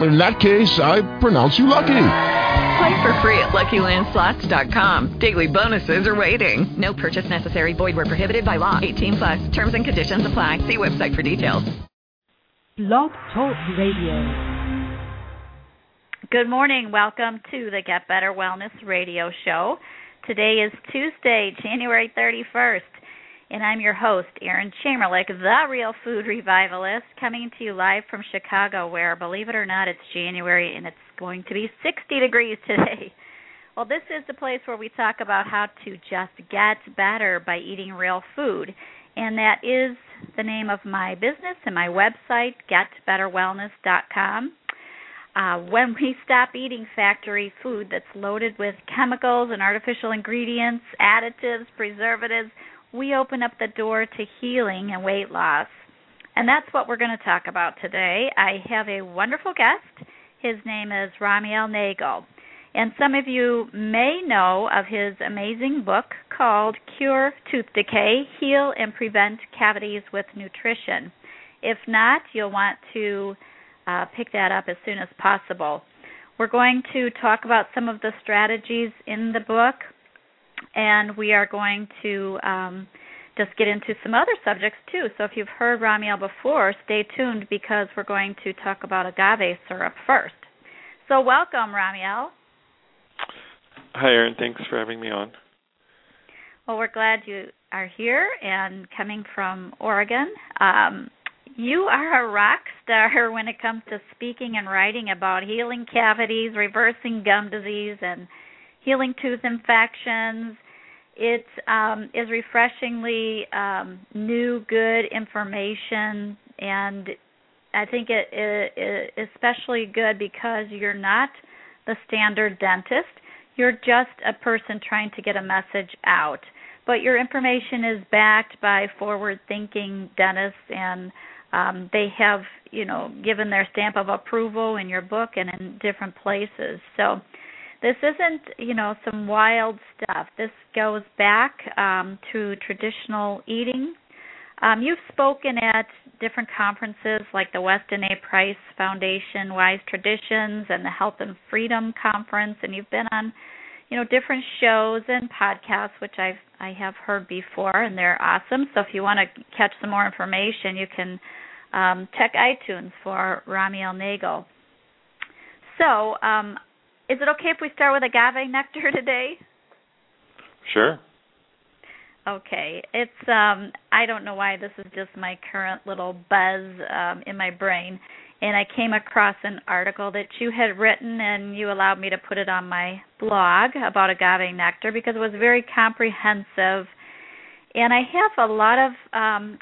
In that case, I pronounce you lucky. Play for free at LuckyLandSlots.com. Daily bonuses are waiting. No purchase necessary. Void where prohibited by law. 18 plus. Terms and conditions apply. See website for details. Blog Talk Radio. Good morning. Welcome to the Get Better Wellness Radio Show. Today is Tuesday, January 31st, and I'm your host, Erin Chamerlik, the Real Food Revivalist, coming to you live from Chicago, where, believe it or not, it's January and it's going to be 60 degrees today. Well, this is the place where we talk about how to just get better by eating real food. And that is the name of my business and my website, getbetterwellness.com. Uh, when we stop eating factory food that's loaded with chemicals and artificial ingredients, additives, preservatives, we open up the door to healing and weight loss. And that's what we're going to talk about today. I have a wonderful guest. His name is Ramiel Nagel. And some of you may know of his amazing book called Cure Tooth Decay Heal and Prevent Cavities with Nutrition. If not, you'll want to uh, pick that up as soon as possible. We're going to talk about some of the strategies in the book, and we are going to um, just get into some other subjects too. So if you've heard Ramiel before, stay tuned because we're going to talk about agave syrup first. So welcome, Ramiel. Hi, Erin. Thanks for having me on. Well, we're glad you are here and coming from Oregon. Um, you are a rock star when it comes to speaking and writing about healing cavities, reversing gum disease, and healing tooth infections. It um, is refreshingly um, new, good information, and I think it is especially good because you're not the standard dentist. You're just a person trying to get a message out. But your information is backed by forward thinking dentists and um, they have, you know, given their stamp of approval in your book and in different places. So this isn't, you know, some wild stuff. This goes back um, to traditional eating. Um, you've spoken at different conferences like the Weston A. Price Foundation Wise Traditions and the Health and Freedom Conference, and you've been on, you know, different shows and podcasts, which I've I have heard before, and they're awesome. So if you want to catch some more information, you can um, check iTunes for Ramiel Nagel. So, um, is it okay if we start with agave nectar today? Sure. Okay, it's um I don't know why this is just my current little buzz um in my brain and I came across an article that you had written and you allowed me to put it on my blog about agave nectar because it was very comprehensive and I have a lot of um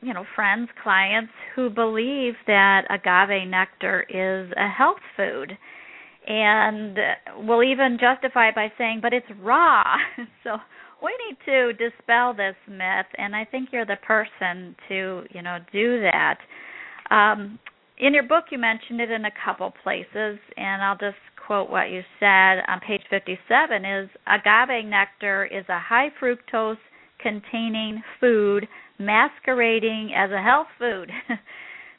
you know friends clients who believe that agave nectar is a health food and will even justify it by saying but it's raw. So we need to dispel this myth and i think you're the person to you know do that. Um, in your book you mentioned it in a couple places and i'll just quote what you said. On page 57 is agave nectar is a high fructose containing food masquerading as a health food.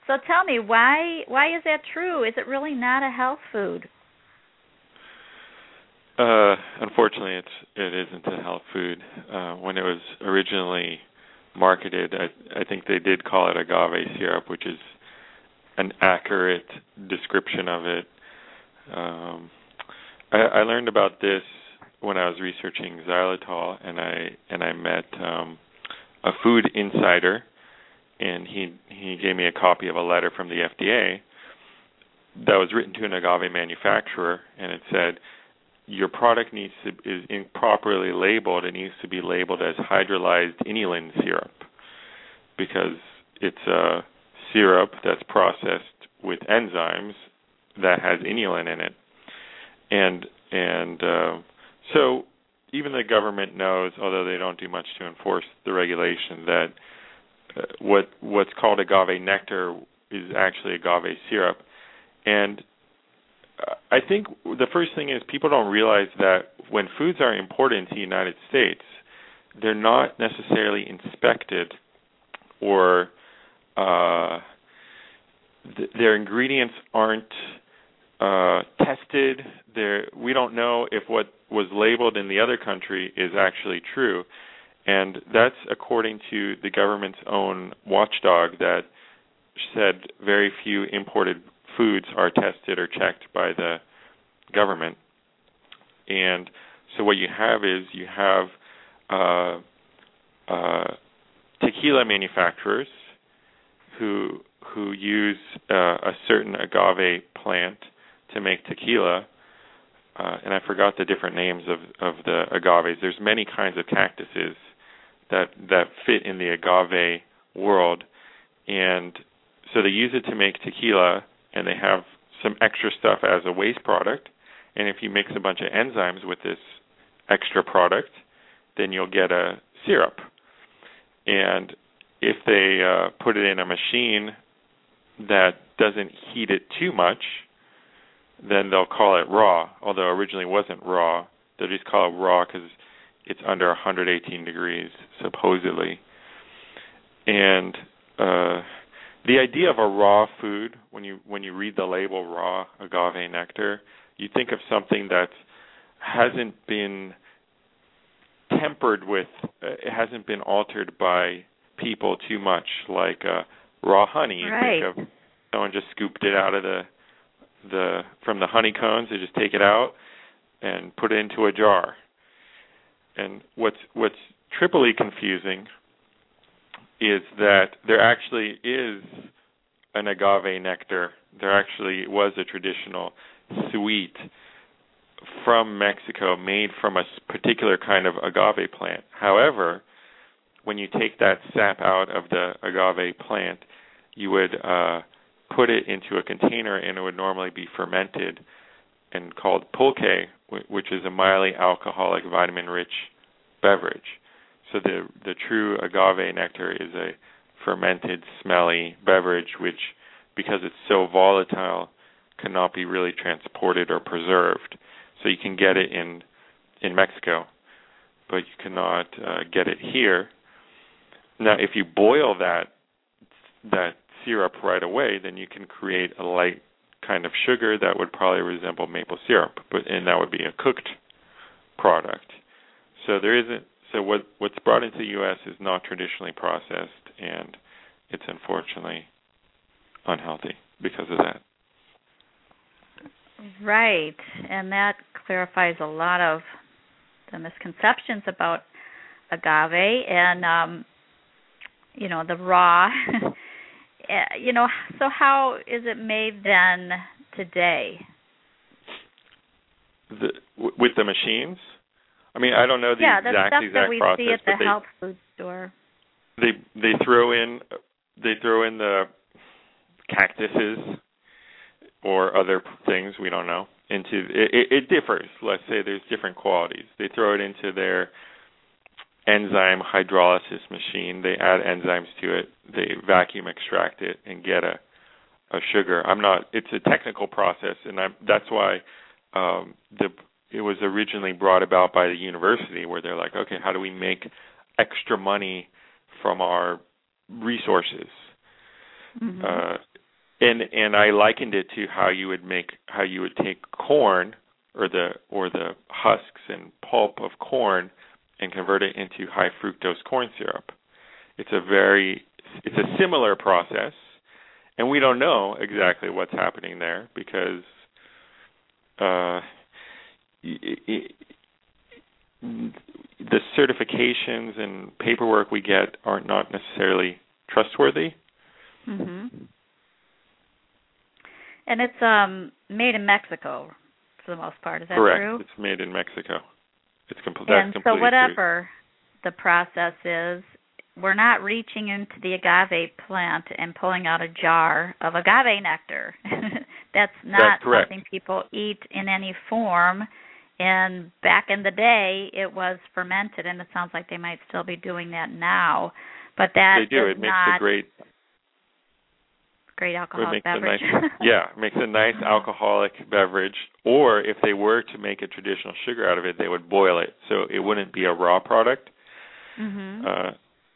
So tell me why why is that true? Is it really not a health food uh, unfortunately, it's it isn't a health food. Uh, when it was originally marketed, I, I think they did call it agave syrup, which is an accurate description of it. Um, I, I learned about this when I was researching xylitol, and I and I met um, a food insider, and he he gave me a copy of a letter from the FDA that was written to an agave manufacturer, and it said your product needs to is improperly labeled. It needs to be labeled as hydrolyzed inulin syrup because it's a syrup that's processed with enzymes that has inulin in it, and and uh, so even the government knows, although they don't do much to enforce the regulation, that uh, what what's called agave nectar is actually agave syrup, and I think the first thing is people don't realize that when foods are imported into the United States, they're not necessarily inspected or uh, th- their ingredients aren't uh, tested. There, we don't know if what was labeled in the other country is actually true, and that's according to the government's own watchdog that said very few imported foods are tested or checked by the government. And so what you have is you have uh, uh, tequila manufacturers who who use uh, a certain agave plant to make tequila. Uh, and I forgot the different names of of the agaves. There's many kinds of cactuses that that fit in the agave world, and so they use it to make tequila, and they have some extra stuff as a waste product. And if you mix a bunch of enzymes with this extra product, then you'll get a syrup. And if they uh, put it in a machine that doesn't heat it too much, then they'll call it raw. Although originally it wasn't raw, they'll just call it raw because it's under 118 degrees supposedly. And uh, the idea of a raw food, when you when you read the label raw agave nectar, you think of something that hasn't been tempered with, uh, it hasn't been altered by people too much, like uh, raw honey. Right. You think of someone just scooped it out of the the from the honey cones. They just take it out and put it into a jar. And what's what's triply confusing is that there actually is an agave nectar. There actually was a traditional sweet from Mexico made from a particular kind of agave plant. However, when you take that sap out of the agave plant, you would uh, put it into a container and it would normally be fermented and called pulque, which is a mildly alcoholic, vitamin-rich beverage. So the the true agave nectar is a fermented, smelly beverage, which, because it's so volatile, cannot be really transported or preserved. So you can get it in in Mexico, but you cannot uh, get it here. Now, if you boil that that syrup right away, then you can create a light kind of sugar that would probably resemble maple syrup, but and that would be a cooked product. So there isn't so what what's brought into the U.S. is not traditionally processed, and it's unfortunately unhealthy because of that. Right, and that clarifies a lot of the misconceptions about agave and um you know the raw eh, you know so how is it made then today the, with the machines I mean, I don't know the yeah, exact stuff exact that we process, see at the they, health food store. they they throw in they throw in the cactuses or other things we don't know into it, it, it differs. Let's say there's different qualities. They throw it into their enzyme hydrolysis machine. They add enzymes to it. They vacuum extract it and get a a sugar. I'm not. It's a technical process, and I'm, that's why um, the it was originally brought about by the university where they're like, okay, how do we make extra money from our resources? Mm-hmm. Uh, and and I likened it to how you would make how you would take corn or the or the husks and pulp of corn and convert it into high fructose corn syrup. It's a very it's a similar process, and we don't know exactly what's happening there because uh, the certifications and paperwork we get are not necessarily trustworthy. Mhm. And it's um made in Mexico for the most part. Is that Correct. true? It's made in Mexico. It's com- that's and so whatever the process is, we're not reaching into the agave plant and pulling out a jar of agave nectar. That's not That's something people eat in any form. And back in the day, it was fermented, and it sounds like they might still be doing that now. But that they do. It makes a great great alcoholic beverage. nice yeah, it makes a nice alcoholic beverage. Or if they were to make a traditional sugar out of it, they would boil it so it wouldn't be a raw product. mhm. Uh,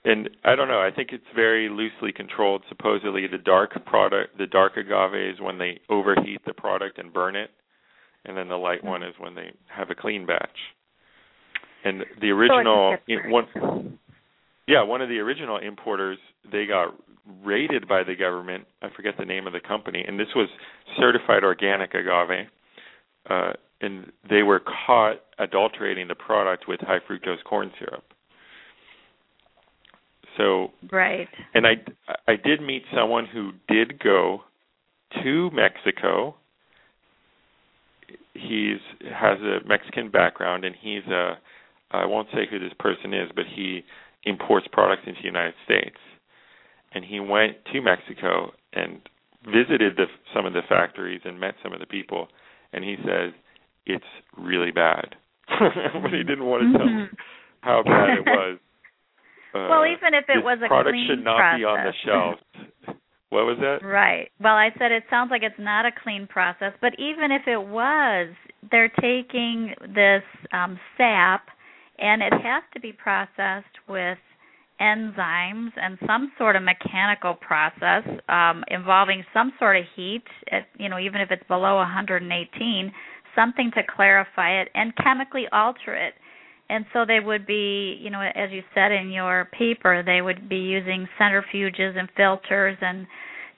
and I don't know. I think it's very loosely controlled. Supposedly, the dark product, the dark agave, is when they overheat the product and burn it, and then the light one is when they have a clean batch. And the original in- one, yeah, one of the original importers, they got raided by the government. I forget the name of the company, and this was certified organic agave. Uh, and they were caught adulterating the product with high fructose corn syrup. So Right. and I I did meet someone who did go to Mexico. He's has a Mexican background and he's a I won't say who this person is, but he imports products into the United States. And he went to Mexico and visited the, some of the factories and met some of the people and he says it's really bad. but he didn't want to tell me Mhm. how bad it was. Uh, Well, even if it was a product clean should not process. be on the shelves. what was that? Right. Well, I said it sounds like it's not a clean process, but even if it was, they're taking this um, sap and it has to be processed with enzymes and some sort of mechanical process um, involving some sort of heat, at, you know, even if it's below 118, something to clarify it and chemically alter it. And so they would be, you know, as you said in your paper, they would be using centrifuges and filters and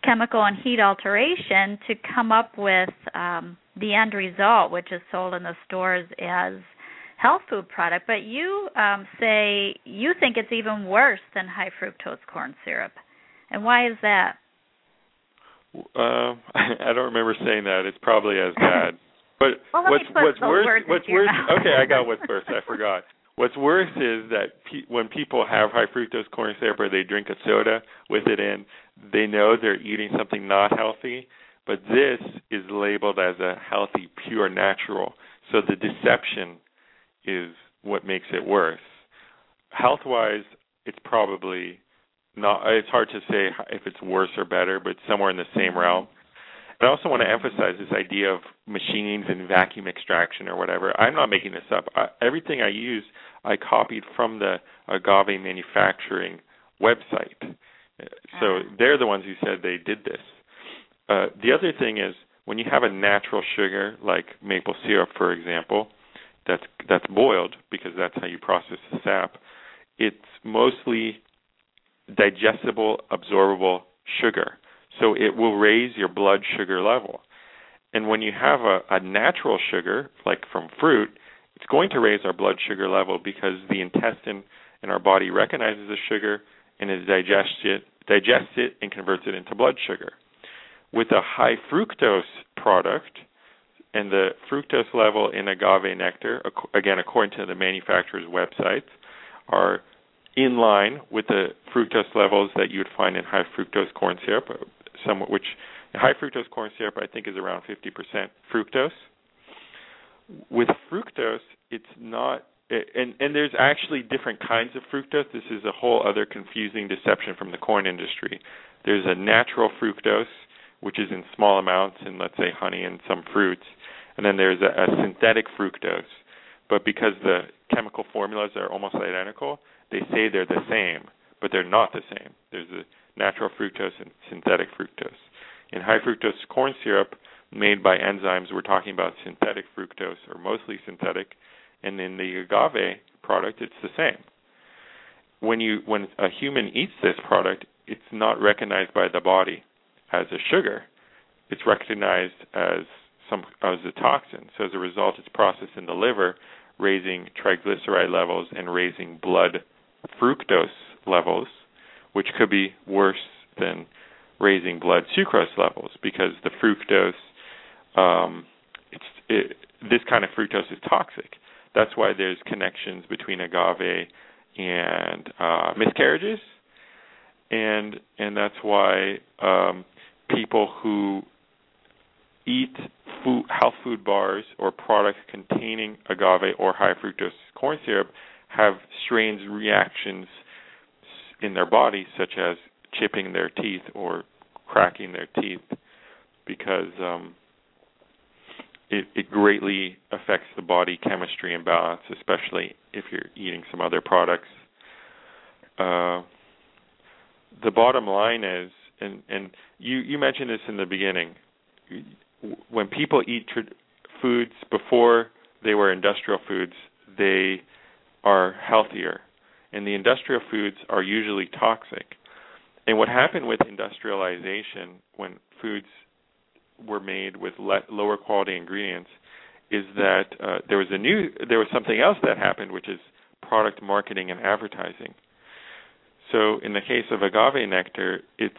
chemical and heat alteration to come up with um, the end result, which is sold in the stores as health food product. But you um, say you think it's even worse than high fructose corn syrup, and why is that? Uh, I don't remember saying that. It's probably as bad. But Well, what's what's worse? What's worse? Okay, I got what's worse. I forgot. What's worse is that pe- when people have high fructose corn syrup or they drink a soda with it in, they know they're eating something not healthy, but this is labeled as a healthy, pure, natural. So the deception is what makes it worse. Health-wise, it's probably not. It's hard to say if it's worse or better, but somewhere in the same realm. I also want to emphasize this idea of machines and vacuum extraction or whatever. I'm not making this up. I, everything I use, I copied from the agave manufacturing website. So they're the ones who said they did this. Uh, the other thing is when you have a natural sugar like maple syrup, for example, that's that's boiled because that's how you process the sap. It's mostly digestible, absorbable sugar so it will raise your blood sugar level. And when you have a, a natural sugar, like from fruit, it's going to raise our blood sugar level because the intestine in our body recognizes the sugar and it digests it, digests it and converts it into blood sugar. With a high fructose product, and the fructose level in agave nectar, again according to the manufacturer's websites, are in line with the fructose levels that you would find in high fructose corn syrup, somewhat which high fructose corn syrup I think is around 50% fructose. With fructose, it's not and and there's actually different kinds of fructose. This is a whole other confusing deception from the corn industry. There's a natural fructose, which is in small amounts in let's say honey and some fruits, and then there's a, a synthetic fructose. But because the chemical formulas are almost identical, they say they're the same, but they're not the same. There's a natural fructose and synthetic fructose. In high fructose corn syrup made by enzymes, we're talking about synthetic fructose or mostly synthetic, and in the agave product, it's the same. When you when a human eats this product, it's not recognized by the body as a sugar. It's recognized as some as a toxin. So as a result, it's processed in the liver, raising triglyceride levels and raising blood fructose levels which could be worse than raising blood sucrose levels because the fructose, um, it's, it, this kind of fructose is toxic. That's why there's connections between agave and uh, miscarriages, and and that's why um, people who eat food, health food bars or products containing agave or high fructose corn syrup have strange reactions in their body, such as chipping their teeth or cracking their teeth, because um, it, it greatly affects the body chemistry and balance, especially if you're eating some other products. Uh, the bottom line is, and and you you mentioned this in the beginning, when people eat tr- foods before they were industrial foods, they are healthier, and the industrial foods are usually toxic. And what happened with industrialization when foods were made with le- lower quality ingredients is that uh, there was a new there was something else that happened, which is product marketing and advertising. So in the case of agave nectar, it's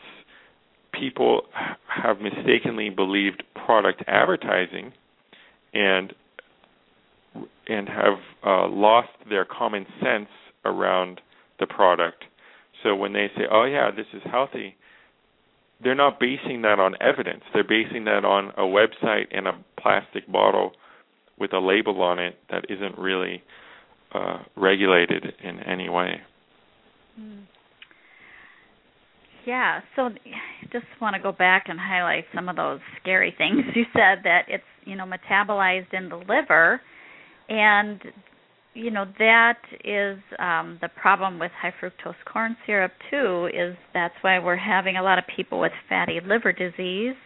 people have mistakenly believed product advertising and and have uh, lost their common sense around the product. So when they say, "Oh yeah, this is healthy," they're not basing that on evidence. They're basing that on a website and a plastic bottle with a label on it that isn't really uh, regulated in any way. Mm. Yeah, so I just want to go back and highlight some of those scary things you said that it's you know metabolized in the liver, and you know that is um, the problem with high fructose corn syrup too. Is that's why we're having a lot of people with fatty liver disease.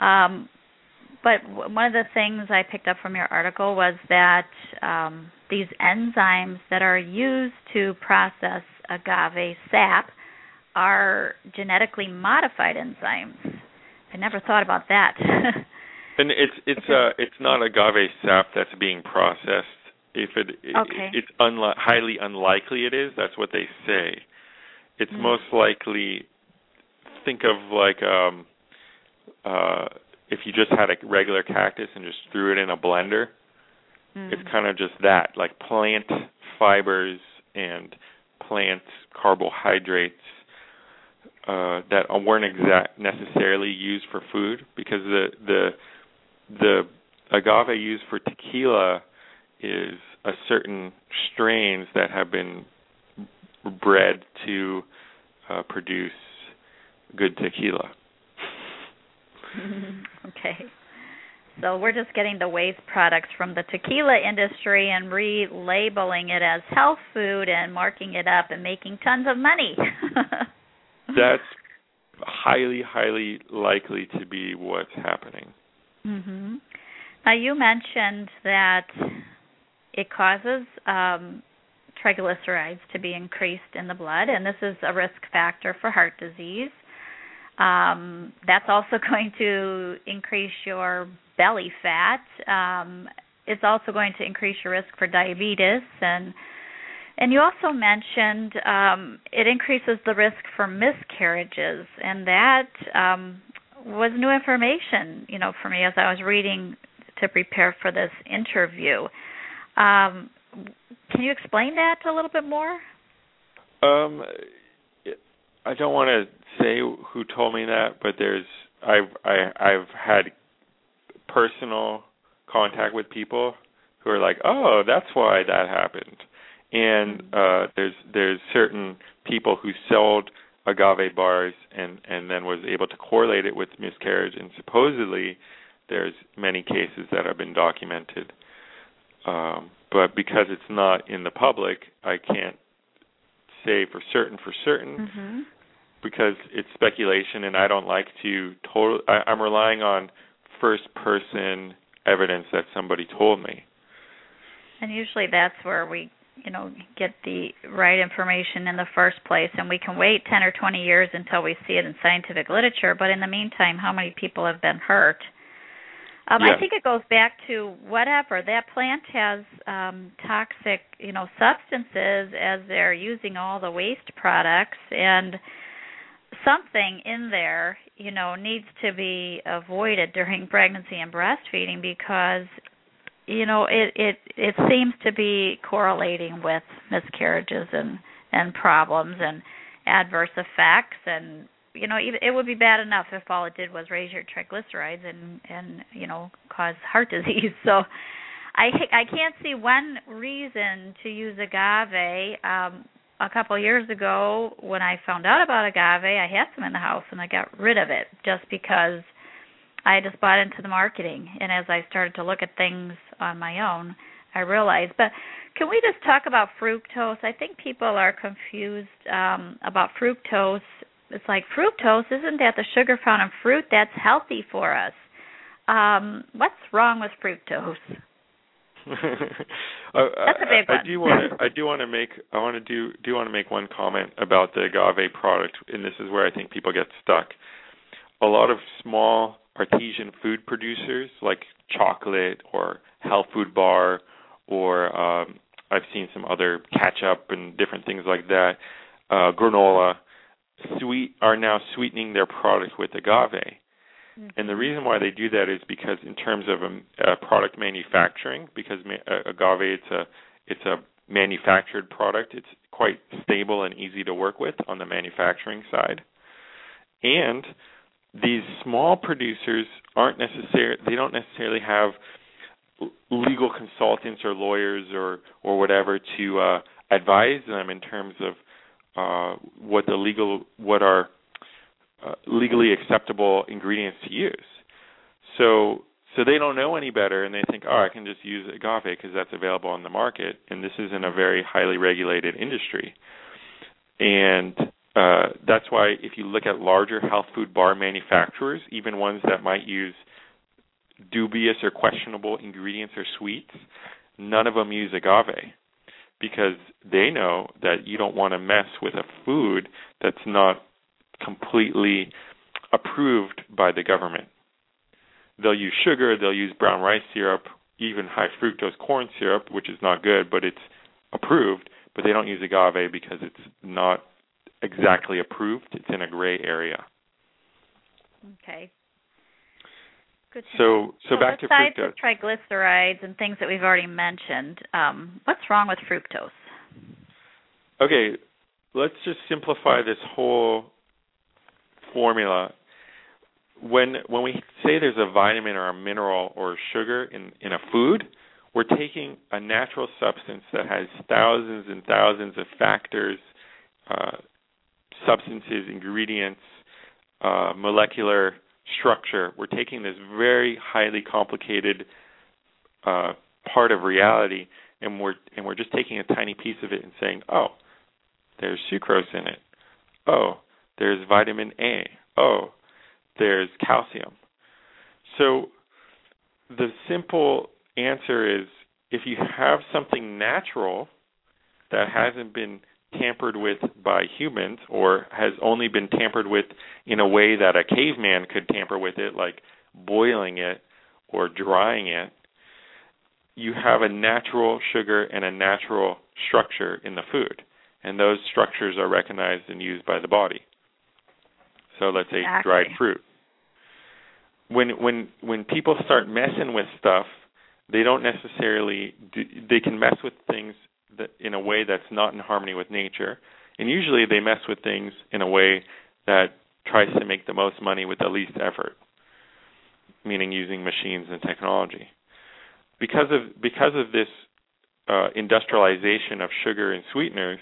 Um, but one of the things I picked up from your article was that um, these enzymes that are used to process agave sap are genetically modified enzymes. I never thought about that. and it's it's uh it's not agave sap that's being processed if it, okay. it's unli- highly unlikely it is that's what they say it's mm. most likely think of like um uh if you just had a regular cactus and just threw it in a blender mm. it's kind of just that like plant fibers and plant carbohydrates uh that weren't exact necessarily used for food because the the the agave used for tequila is a certain strains that have been bred to uh, produce good tequila. okay. So we're just getting the waste products from the tequila industry and relabeling it as health food and marking it up and making tons of money. That's highly, highly likely to be what's happening. Mhm. Now you mentioned that it causes um, triglycerides to be increased in the blood, and this is a risk factor for heart disease. Um, that's also going to increase your belly fat. Um, it's also going to increase your risk for diabetes and and you also mentioned um, it increases the risk for miscarriages, and that um, was new information, you know, for me as I was reading to prepare for this interview. Um, can you explain that a little bit more? Um, I don't want to say who told me that, but there's I've I, I've had personal contact with people who are like, "Oh, that's why that happened," and uh, there's there's certain people who sold agave bars and and then was able to correlate it with miscarriage, and supposedly there's many cases that have been documented um, but because it's not in the public, I can't say for certain for certain mm-hmm. because it's speculation, and I don't like to total. I, I'm relying on first person evidence that somebody told me. And usually that's where we, you know, get the right information in the first place, and we can wait 10 or 20 years until we see it in scientific literature. But in the meantime, how many people have been hurt? Um, yeah. I think it goes back to whatever that plant has um, toxic, you know, substances as they're using all the waste products, and something in there, you know, needs to be avoided during pregnancy and breastfeeding because, you know, it it it seems to be correlating with miscarriages and and problems and adverse effects and you know it would be bad enough if all it did was raise your triglycerides and and you know cause heart disease so i i can't see one reason to use agave um a couple of years ago when I found out about agave, I had some in the house and I got rid of it just because I just bought into the marketing. And as I started to look at things on my own, I realized. But can we just talk about fructose? I think people are confused um, about fructose. It's like fructose isn't that the sugar found in fruit that's healthy for us? Um, what's wrong with fructose? That's a big one. I do want to. I do want to make. I want to do. Do want to make one comment about the agave product, and this is where I think people get stuck. A lot of small artesian food producers, like chocolate or health food bar, or um, I've seen some other ketchup and different things like that, uh, granola, sweet are now sweetening their product with agave and the reason why they do that is because in terms of um, uh, product manufacturing, because ma- uh, agave it's a it's a manufactured product. It's quite stable and easy to work with on the manufacturing side. And these small producers aren't necessarily they don't necessarily have legal consultants or lawyers or or whatever to uh, advise them in terms of uh, what the legal what are uh, legally acceptable ingredients to use. So so they don't know any better, and they think, oh, I can just use agave because that's available on the market, and this is in a very highly regulated industry. And uh, that's why if you look at larger health food bar manufacturers, even ones that might use dubious or questionable ingredients or sweets, none of them use agave because they know that you don't want to mess with a food that's not completely approved by the government. They'll use sugar, they'll use brown rice syrup, even high fructose corn syrup, which is not good, but it's approved, but they don't use agave because it's not exactly approved. It's in a gray area. Okay. Good so, so, so back to fructose. triglycerides and things that we've already mentioned, um, what's wrong with fructose? Okay, let's just simplify this whole formula when when we say there's a vitamin or a mineral or sugar in in a food we're taking a natural substance that has thousands and thousands of factors uh, substances ingredients uh, molecular structure we're taking this very highly complicated uh, part of reality and we're and we're just taking a tiny piece of it and saying oh there's sucrose in it oh there's vitamin A. Oh, there's calcium. So the simple answer is if you have something natural that hasn't been tampered with by humans or has only been tampered with in a way that a caveman could tamper with it, like boiling it or drying it, you have a natural sugar and a natural structure in the food. And those structures are recognized and used by the body. So let's say exactly. dried fruit. When when when people start messing with stuff, they don't necessarily do, they can mess with things in a way that's not in harmony with nature, and usually they mess with things in a way that tries to make the most money with the least effort, meaning using machines and technology. Because of because of this uh, industrialization of sugar and sweeteners,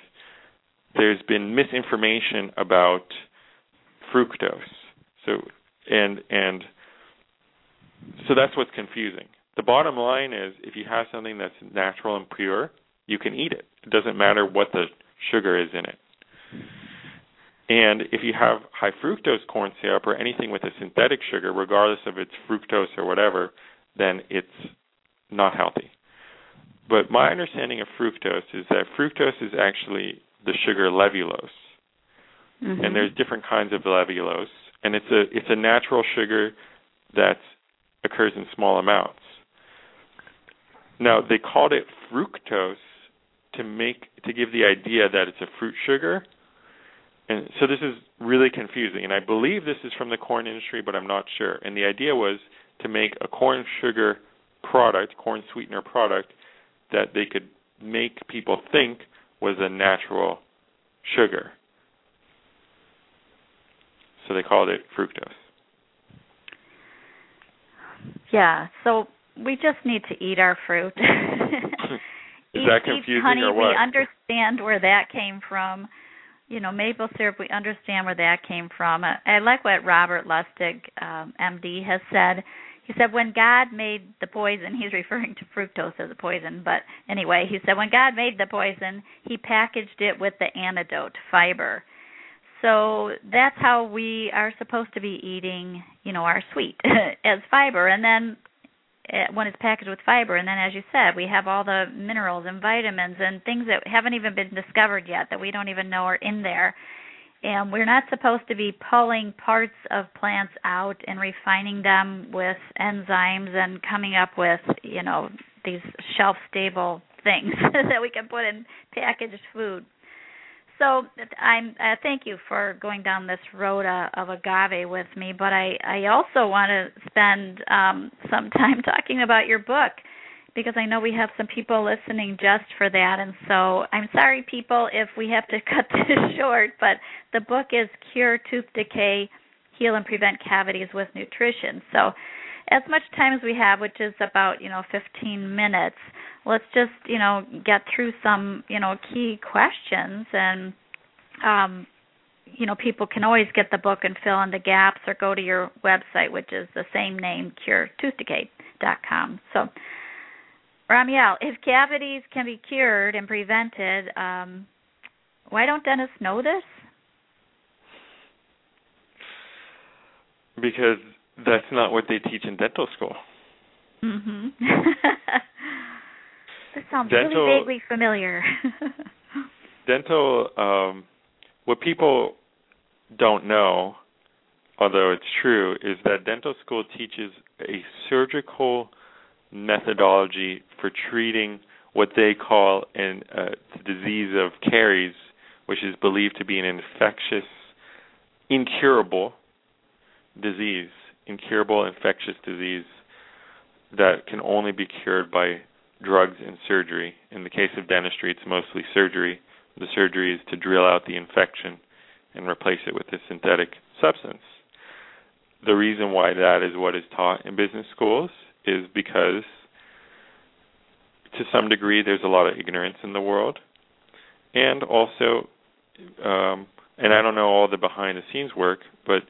there's been misinformation about fructose. So and and so that's what's confusing. The bottom line is if you have something that's natural and pure, you can eat it. It doesn't matter what the sugar is in it. And if you have high fructose corn syrup or anything with a synthetic sugar, regardless of its fructose or whatever, then it's not healthy. But my understanding of fructose is that fructose is actually the sugar levulose. Mm-hmm. And there's different kinds of levulose, and it's a it's a natural sugar that occurs in small amounts. Now they called it fructose to make to give the idea that it's a fruit sugar. And so this is really confusing and I believe this is from the corn industry but I'm not sure. And the idea was to make a corn sugar product, corn sweetener product that they could make people think was a natural sugar so they called it fructose. Yeah, so we just need to eat our fruit. Is that confusing honey, or what? we understand where that came from. You know, maple syrup, we understand where that came from. I, I like what Robert Lustig, um, MD, has said. He said when God made the poison, he's referring to fructose as a poison, but anyway, he said when God made the poison, he packaged it with the antidote, fiber. So that's how we are supposed to be eating, you know, our sweet as fiber. And then Eh, when it's packaged with fiber, and then as you said, we have all the minerals and vitamins and things that haven't even been discovered yet that we don't even know are in there. And we're not supposed to be pulling parts of plants out and refining them with enzymes and coming up with, you know, these shelf stable things that we can put in packaged food. So I'm uh, thank you for going down this road uh, of agave with me, but I I also want to spend um, some time talking about your book because I know we have some people listening just for that, and so I'm sorry, people, if we have to cut this short. But the book is Cure Tooth Decay, Heal and Prevent Cavities with Nutrition. So as much time as we have, which is about you know 15 minutes let's just you know get through some you know key questions and um you know people can always get the book and fill in the gaps or go to your website which is the same name curetoothdecay.com so Ramiel, if cavities can be cured and prevented, um, why don't dentists know this? Because that's not what they teach in dental school. Mhm. This sounds Dental- really vaguely familiar. dental um what people don't know although it's true is that dental school teaches a surgical methodology for treating what they call an uh, disease of caries which is believed to be an infectious incurable disease incurable infectious disease that can only be cured by drugs and surgery. In the case of dentistry, it's mostly surgery. The surgery is to drill out the infection and replace it with a synthetic substance. The reason why that is what is taught in business schools is because, to some degree, there's a lot of ignorance in the world, and also, um, and I don't know all the behind the scenes work, but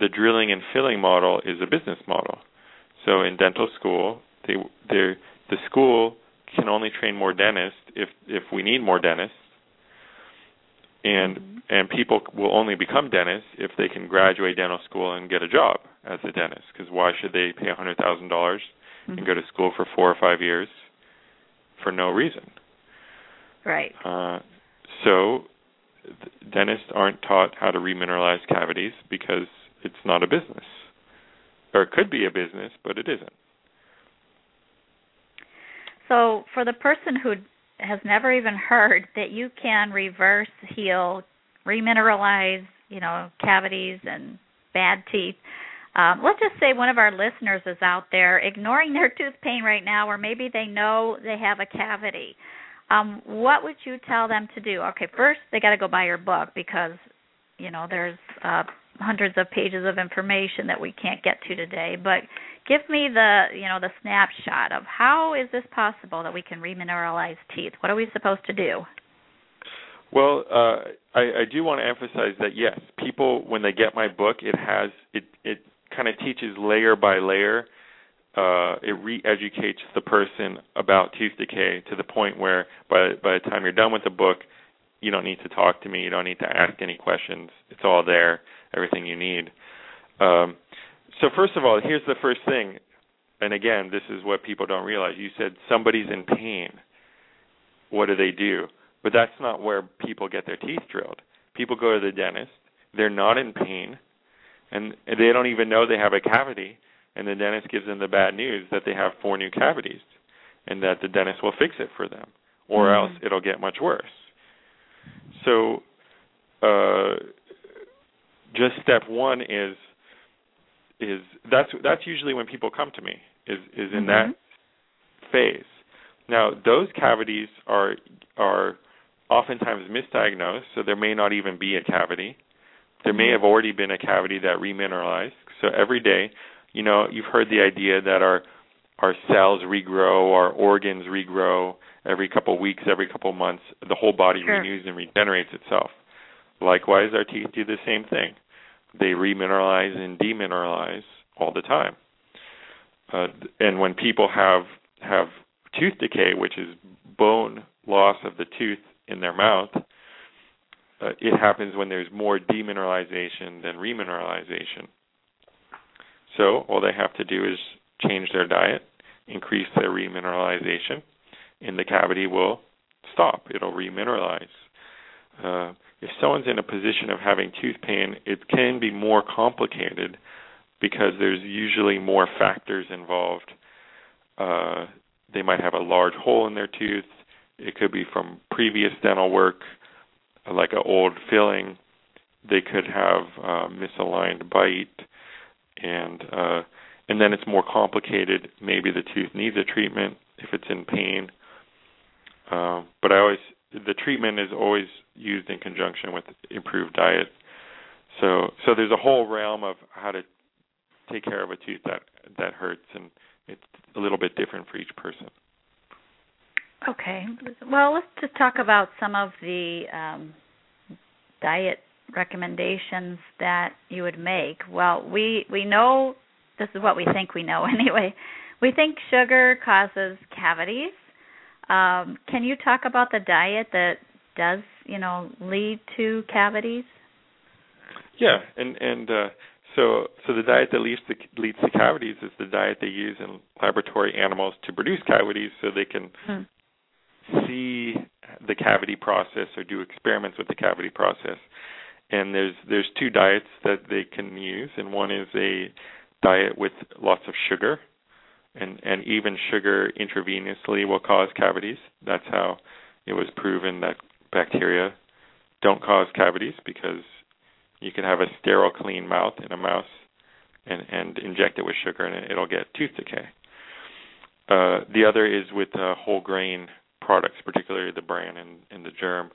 the drilling and filling model is a business model. So in dental school, they they the school can only train more dentists if if we need more dentists and Mm-hmm. and people will only become dentists if they can graduate dental school and get a job as a dentist because why should they pay a hundred thousand dollars and go to school for four or five years for no reason right. uh, so dentists aren't taught how to remineralize cavities because it's not a business or it could be a business but it isn't So, for the person who has never even heard that you can reverse heal, remineralize, you know, cavities and bad teeth. Um, let's just say one of our listeners is out there ignoring their tooth pain right now, or maybe they know they have a cavity. Um, what would you tell them to do? Okay, first they got to go buy your book because you know there's uh, hundreds of pages of information that we can't get to today. But give me the you know the snapshot of how is this possible that we can remineralize teeth? What are we supposed to do? Well, uh, I, I do want to emphasize that yes, people when they get my book, it has it it kind of teaches layer by layer. Uh, it re-educates the person about tooth decay to the point where by by the time you're done with the book, you don't need to talk to me, you don't need to ask any questions. It's all there, everything you need. Um, so first of all, here's the first thing, and again, this is what people don't realize. You said somebody's in pain. What do they do? But that's not where people get their teeth drilled. People go to the dentist. They're not in pain, and they don't even know they have a cavity. And the dentist gives them the bad news that they have four new cavities, and that the dentist will fix it for them, or Mhm. else it'll get much worse. So, uh, just step one is is that's that's usually when people come to me is is in that mm-hmm. phase. Now, those cavities are are oftentimes misdiagnosed, so there may not even be a cavity. There may mm-hmm. have already been a cavity that remineralized. So every day, you know, you've heard the idea that our our cells regrow, our organs regrow every couple of weeks, every couple of months. The whole body sure. renews and regenerates itself. Likewise, our teeth do the same thing. They remineralize and demineralize all the time. Uh, and when people have have tooth decay, which is bone loss of the tooth in their mouth, uh, it happens when there's more demineralization than remineralization. So all they have to do is change their diet, increase their remineralization, and the cavity will stop. It'll remineralize. Uh, if someone's in a position of having tooth pain, it can be more complicated because there's usually more factors involved. Uh, they might have a large hole in their tooth. It could be from previous dental work, like an old filling. They could have uh, misaligned bite, and uh, and then it's more complicated. Maybe the tooth needs a treatment if it's in pain. Uh, but I always the treatment is always used in conjunction with improved diet. So so there's a whole realm of how to take care of a tooth that that hurts, and it's a little bit different for each person. Okay. Well, let's just talk about some of the um, diet recommendations that you would make. Well, we we know this is what we think we know anyway. We think sugar causes cavities. Um, can you talk about the diet that does, you know, lead to cavities? Yeah, and and uh, so so the diet that leads to leads to cavities is the diet they use in laboratory animals to produce cavities, so they can hmm. see the cavity process or do experiments with the cavity process. And there's there's two diets that they can use, and one is a diet with lots of sugar, and and even sugar intravenously will cause cavities. That's how it was proven that bacteria don't cause cavities because you can have a sterile, clean mouth in a mouse and and inject it with sugar, and it'll get tooth decay. Uh, the other is with uh, whole grain products, particularly the bran and, and the germ,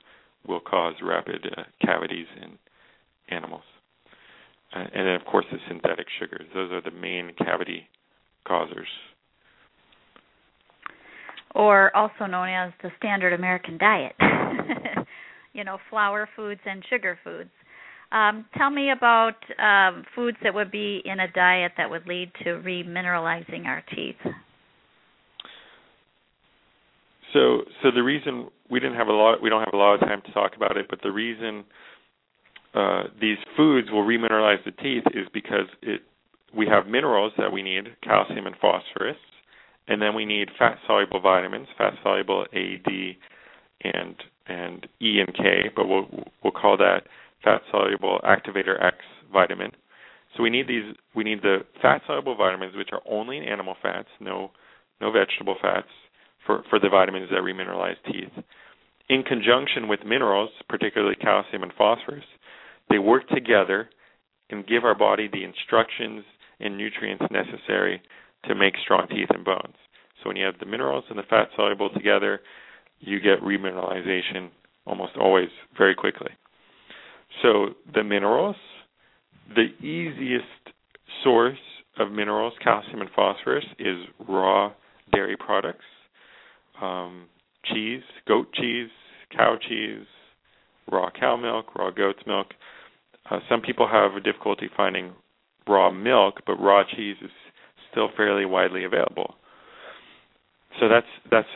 will cause rapid uh, cavities in animals. Uh, and then, of course, the synthetic sugars. Those are the main cavity causers. Or also known as the standard American diet. you know, flour foods and sugar foods. Um, tell me about um, foods that would be in a diet that would lead to remineralizing our teeth. So, so the reason we didn't have a lot, we don't have a lot of time to talk about it, but the reason uh, these foods will remineralize the teeth is because it we have minerals that we need, calcium and phosphorus, and then we need fat soluble vitamins, fat soluble A, D, and and E and K, but we'll we'll call that fat soluble activator X vitamin. So we need these we need the fat soluble vitamins which are only in animal fats, no no vegetable fats for, for the vitamins that remineralize teeth. In conjunction with minerals, particularly calcium and phosphorus, they work together and give our body the instructions and nutrients necessary to make strong teeth and bones. So when you have the minerals and the fat soluble together, you get remineralization almost always very quickly. So the minerals, the easiest source of minerals, calcium and phosphorus, is raw dairy products. Um, cheese, goat cheese, cow cheese, raw cow milk, raw goat's milk. Uh, some people have a difficulty finding raw milk, but raw cheese is still fairly widely available. So that's that's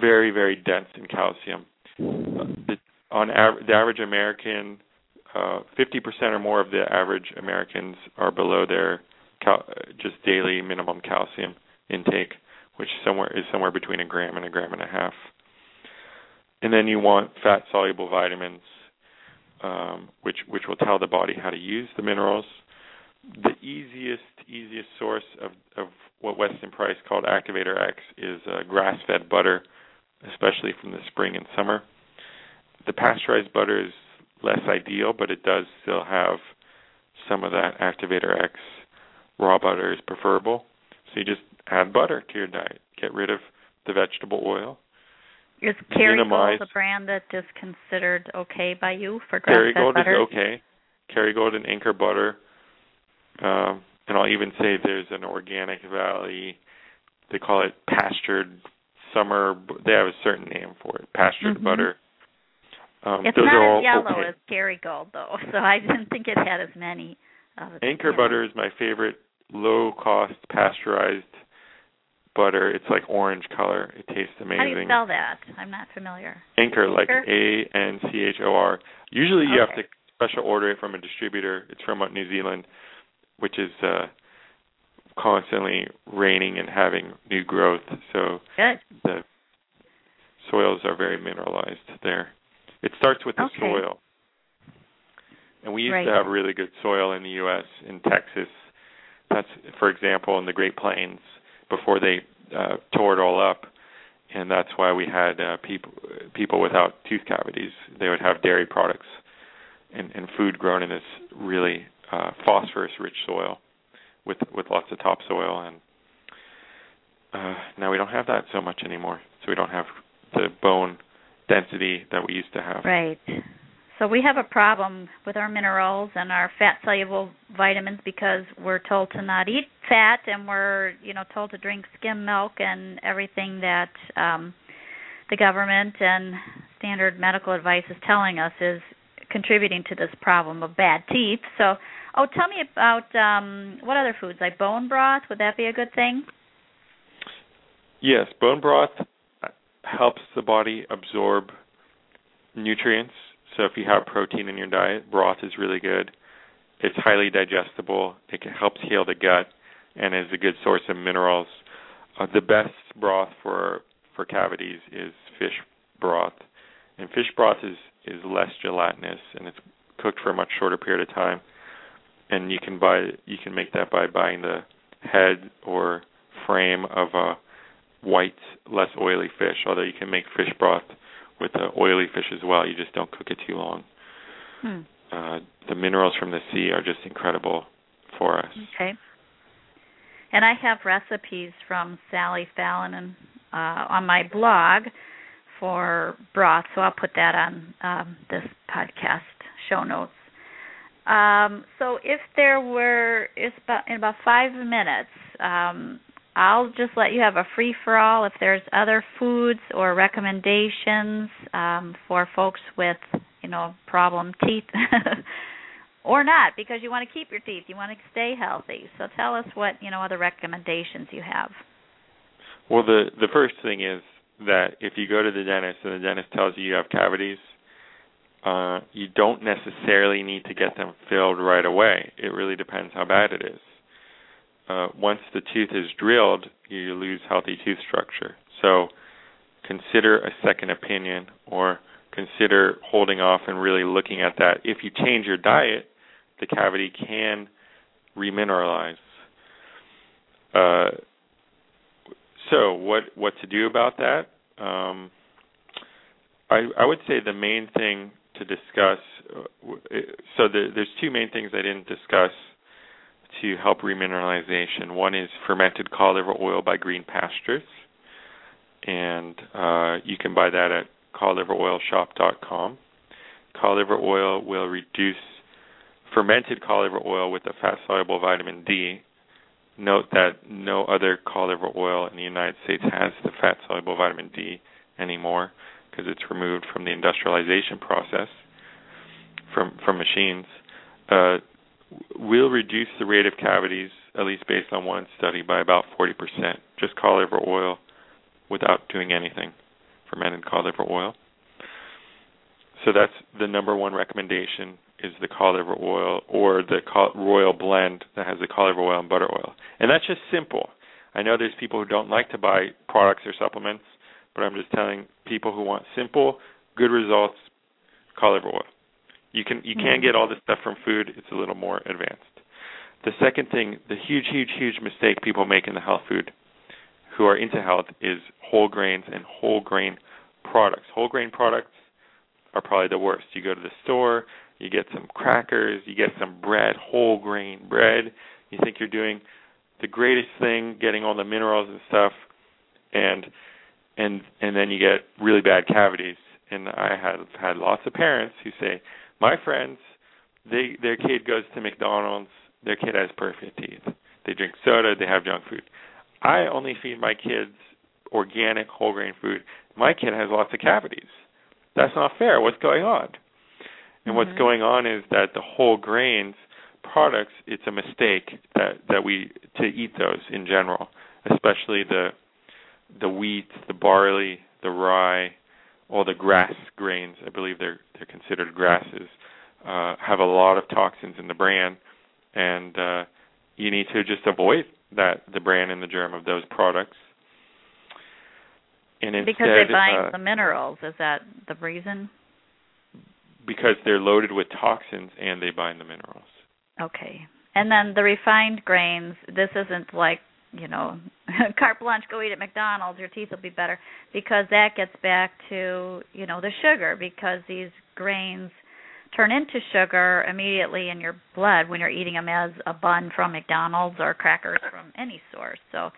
very very dense in calcium. The, on av- the average American, uh, 50% or more of the average Americans are below their cal- just daily minimum calcium intake, which somewhere is somewhere between a gram and a gram and a half. And then you want fat soluble vitamins um, which which will tell the body how to use the minerals. The easiest easiest source of of what Weston Price called Activator X is uh, grass-fed butter, especially from the spring and summer. The pasteurized butter is less ideal, but it does still have some of that Activator X. Raw butter is preferable, so you just add butter to your diet. Get rid of the vegetable oil is Kerrygold a brand that is considered okay by you for grass-fed Kerrygold butter? is okay. Kerrygold and Anchor butter, um, and I'll even say there's an Organic Valley they call it pastured summer. They have a certain name for it, pastured Mhm. butter. Um, it's not as yellow okay. as Kerrygold though, so I didn't think it had as many. Of Anchor butter is my favorite low cost pasteurized butter. It's like orange color. It tastes amazing. How do you spell that? I'm not familiar. Anchor, like? A N C H O R. Usually you have to special order it from a distributor. It's from New Zealand, which is uh constantly raining and having new growth. So Good. the soils are very mineralized there. It starts with the Okay. soil. And we used Right. to have really good soil in the US in Texas. That's for example in the Great Plains before they uh tore it all up and that's why we had uh, people people without tooth cavities. They would have dairy products and, and food grown in this really uh, phosphorus-rich soil with with lots of topsoil. And uh, now we don't have that so much anymore. So we don't have the bone density that we used to have. Right. So we have a problem with our minerals and our fat soluble vitamins because we're told to not eat fat and we're, you know, told to drink skim milk and everything that um the government and standard medical advice is telling us is contributing to this problem of bad teeth. So, oh, tell me about um what other foods like bone broth, would that be a good thing? Yes, bone broth helps the body absorb nutrients. So if you have protein in your diet, broth is really good. It's highly digestible. It helps heal the gut and is a good source of minerals. Uh, the best broth for for cavities is fish broth, and fish broth is is less gelatinous and it's cooked for a much shorter period of time. And you can buy you can make that by buying the head or frame of a white, less oily fish. Although you can make fish broth with the oily fish as well. You just don't cook it too long. Hmm. Uh, the minerals from the sea are just incredible for us. Okay. And I have recipes from Sally Fallon and uh, on my blog for broth, so I'll put that on um, this podcast show notes. Um, so if there were, it's about in about five minutes. Um, I'll just let you have a free for all if there's other foods or recommendations um, for folks with, you know, problem teeth or not because you want to keep your teeth, you want to stay healthy. So tell us what, you know, other recommendations you have. Well, the the first thing is that if you go to the dentist and the dentist tells you you have cavities, uh, you don't necessarily need to get them filled right away. It really depends how bad it is. Uh, once the tooth is drilled, you lose healthy tooth structure. So consider a second opinion or consider holding off and really looking at that. If you change your diet, the cavity can remineralize. Uh, so what what to do about that? Um, I I would say the main thing to discuss. So the, there's two main things I didn't discuss to help remineralization. One is fermented cod liver oil by Green Pastures, and uh, you can buy that at codliveroilshop.com. Cod liver oil will reduce fermented cod liver oil with the fat soluble vitamin D. Note that no other cod liver oil in the United States has the fat soluble vitamin D anymore because it's removed from the industrialization process from from machines. Uh, will reduce the rate of cavities, at least based on one study, by about 40%. Just cod liver oil without doing anything, fermented cod liver oil. So that's the number one recommendation is the cod liver oil or the royal blend that has the cod liver oil and butter oil. And that's just simple. I know there's people who don't like to buy products or supplements, but I'm just telling people who want simple, good results, liver oil. You can you can get all this stuff from food. It's a little more advanced. The second thing, the huge, huge, huge mistake people make in the health food, who are into health, is whole grains and whole grain products. Whole grain products are probably the worst. You go to the store, you get some crackers, you get some bread, whole grain bread. You think you're doing the greatest thing, getting all the minerals and stuff, and and and then you get really bad cavities. And I have had lots of parents who say, my friends, they their kid goes to McDonald's, their kid has perfect teeth. They drink soda, they have junk food. I only feed my kids organic whole grain food. My kid has lots of cavities. That's not fair. What's going on? And Mhm. what's going on is that the whole grains products, it's a mistake that that we to eat those in general, especially the the wheat, the barley, the rye, all the grass grains. I believe they're they're considered grasses. Uh, have a lot of toxins in the bran, and uh, you need to just avoid that the bran and the germ of those products. And instead, because they bind uh, the minerals. Is that the reason? because they're loaded with toxins and they bind the minerals. Okay. And then the refined grains, this isn't like, you know, carte blanche, go eat at McDonald's, your teeth will be better, because that gets back to, you know, the sugar, because these grains turn into sugar immediately in your blood when you're eating them as a bun from McDonald's or crackers from any source. So,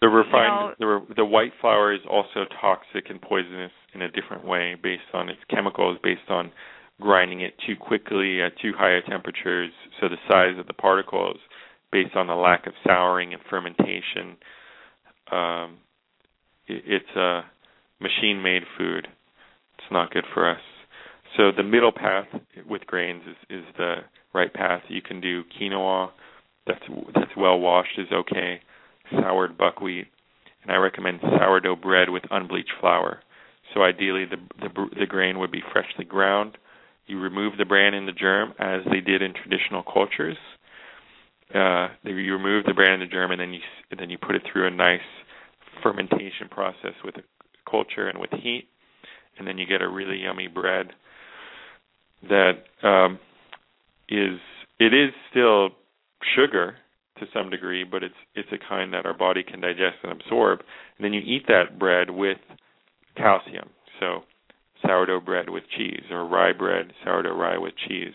The refined, know- the re- the white flour is also toxic and poisonous in a different way, based on its chemicals, based on grinding it too quickly at too high a temperatures, so the size of the particles, based on the lack of souring and fermentation. Um, it, it's a machine-made food. It's not good for us. So the middle path with grains is, is the right path. You can do quinoa, that's that's well washed is okay. Soured buckwheat, and I recommend sourdough bread with unbleached flour. So ideally, the the, the grain would be freshly ground. You remove the bran and the germ as they did in traditional cultures. Uh, you remove the bran and the germ, and then you and then you put it through a nice fermentation process with a culture and with heat, and then you get a really yummy bread that um, is it is still sugar to some degree, but it's it's a kind that our body can digest and absorb. And then you eat that bread with calcium. So sourdough bread with cheese or rye bread, sourdough rye with cheese.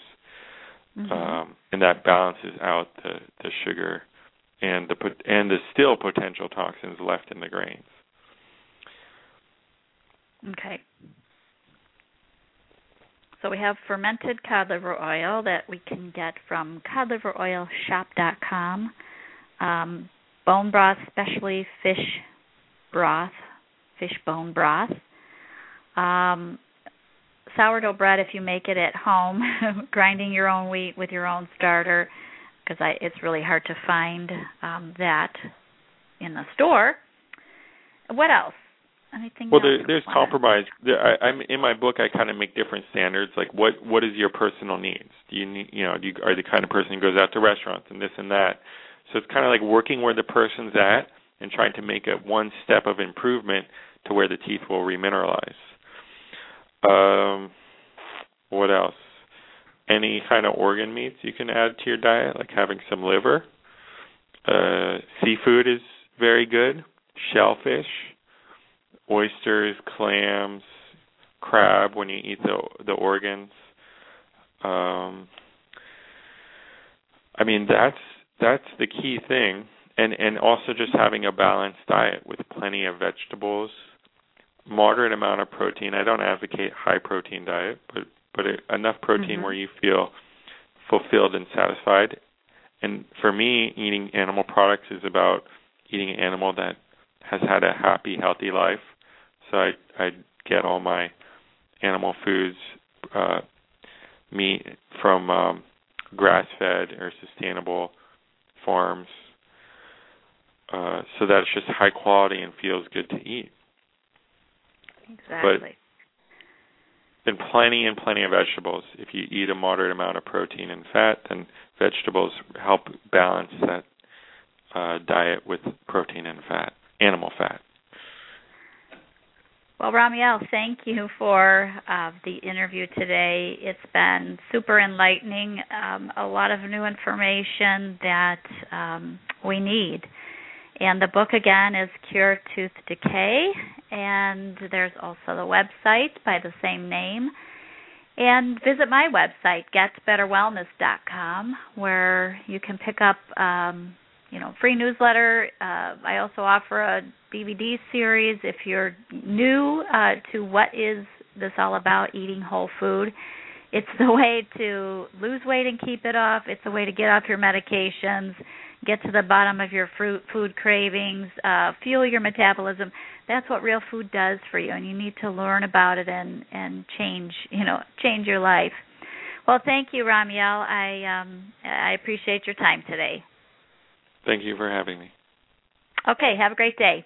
Mhm. Um, and that balances out the, the sugar and the and the still potential toxins left in the grains. Okay. So we have fermented cod liver oil that we can get from codliveroilshop.com. Um, bone broth, especially fish broth, fish bone broth. Um, sourdough bread if you make it at home, grinding your own wheat with your own starter, because I it's really hard to find um, that in the store. What else? Anything Well, there, there's wanna- compromise. There, I, I'm in my book. I kind of make different standards. Like, what what is your personal needs? Do you need, you know, do you, are you the kind of person who goes out to restaurants and this and that? So it's kind of like working where the person's at and trying to make it one step of improvement to where the teeth will remineralize. Um, what else? Any kind of organ meats you can add to your diet, like having some liver. Uh, seafood is very good. Shellfish, oysters, clams, crab when you eat the the organs. Um, I mean that's that's the key thing, and and also just having a balanced diet with plenty of vegetables, moderate amount of protein. I don't advocate high protein diet, but but it, enough protein Mhm. where you feel fulfilled and satisfied. And for me, eating animal products is about eating an animal that has had a happy, healthy life. So I I get all my animal foods, uh, meat from um, grass-fed or sustainable farms, uh, so that it's just high quality and feels good to eat. Exactly. But And plenty and plenty of vegetables. If you eat a moderate amount of protein and fat, then vegetables help balance that uh, diet with protein and fat, animal fat. Well, Ramiel, thank you for uh, the interview today. It's been super enlightening, um, a lot of new information that um, we need. And the book again is Cure Tooth Decay, and there's also the website by the same name. And visit my website, getbetterwellness.com, where you can pick up, um, you know, free newsletter. Uh, I also offer a DVD series if you're new uh, to what is this all about, eating whole food. It's the way to lose weight and keep it off. It's a way to get off your medications, get to the bottom of your fruit, food cravings, uh, fuel your metabolism. That's what real food does for you, and you need to learn about it and and change, you know, change your life. Well, thank you, Ramiel. I um, I appreciate your time today. Thank you for having me. Okay, have a great day.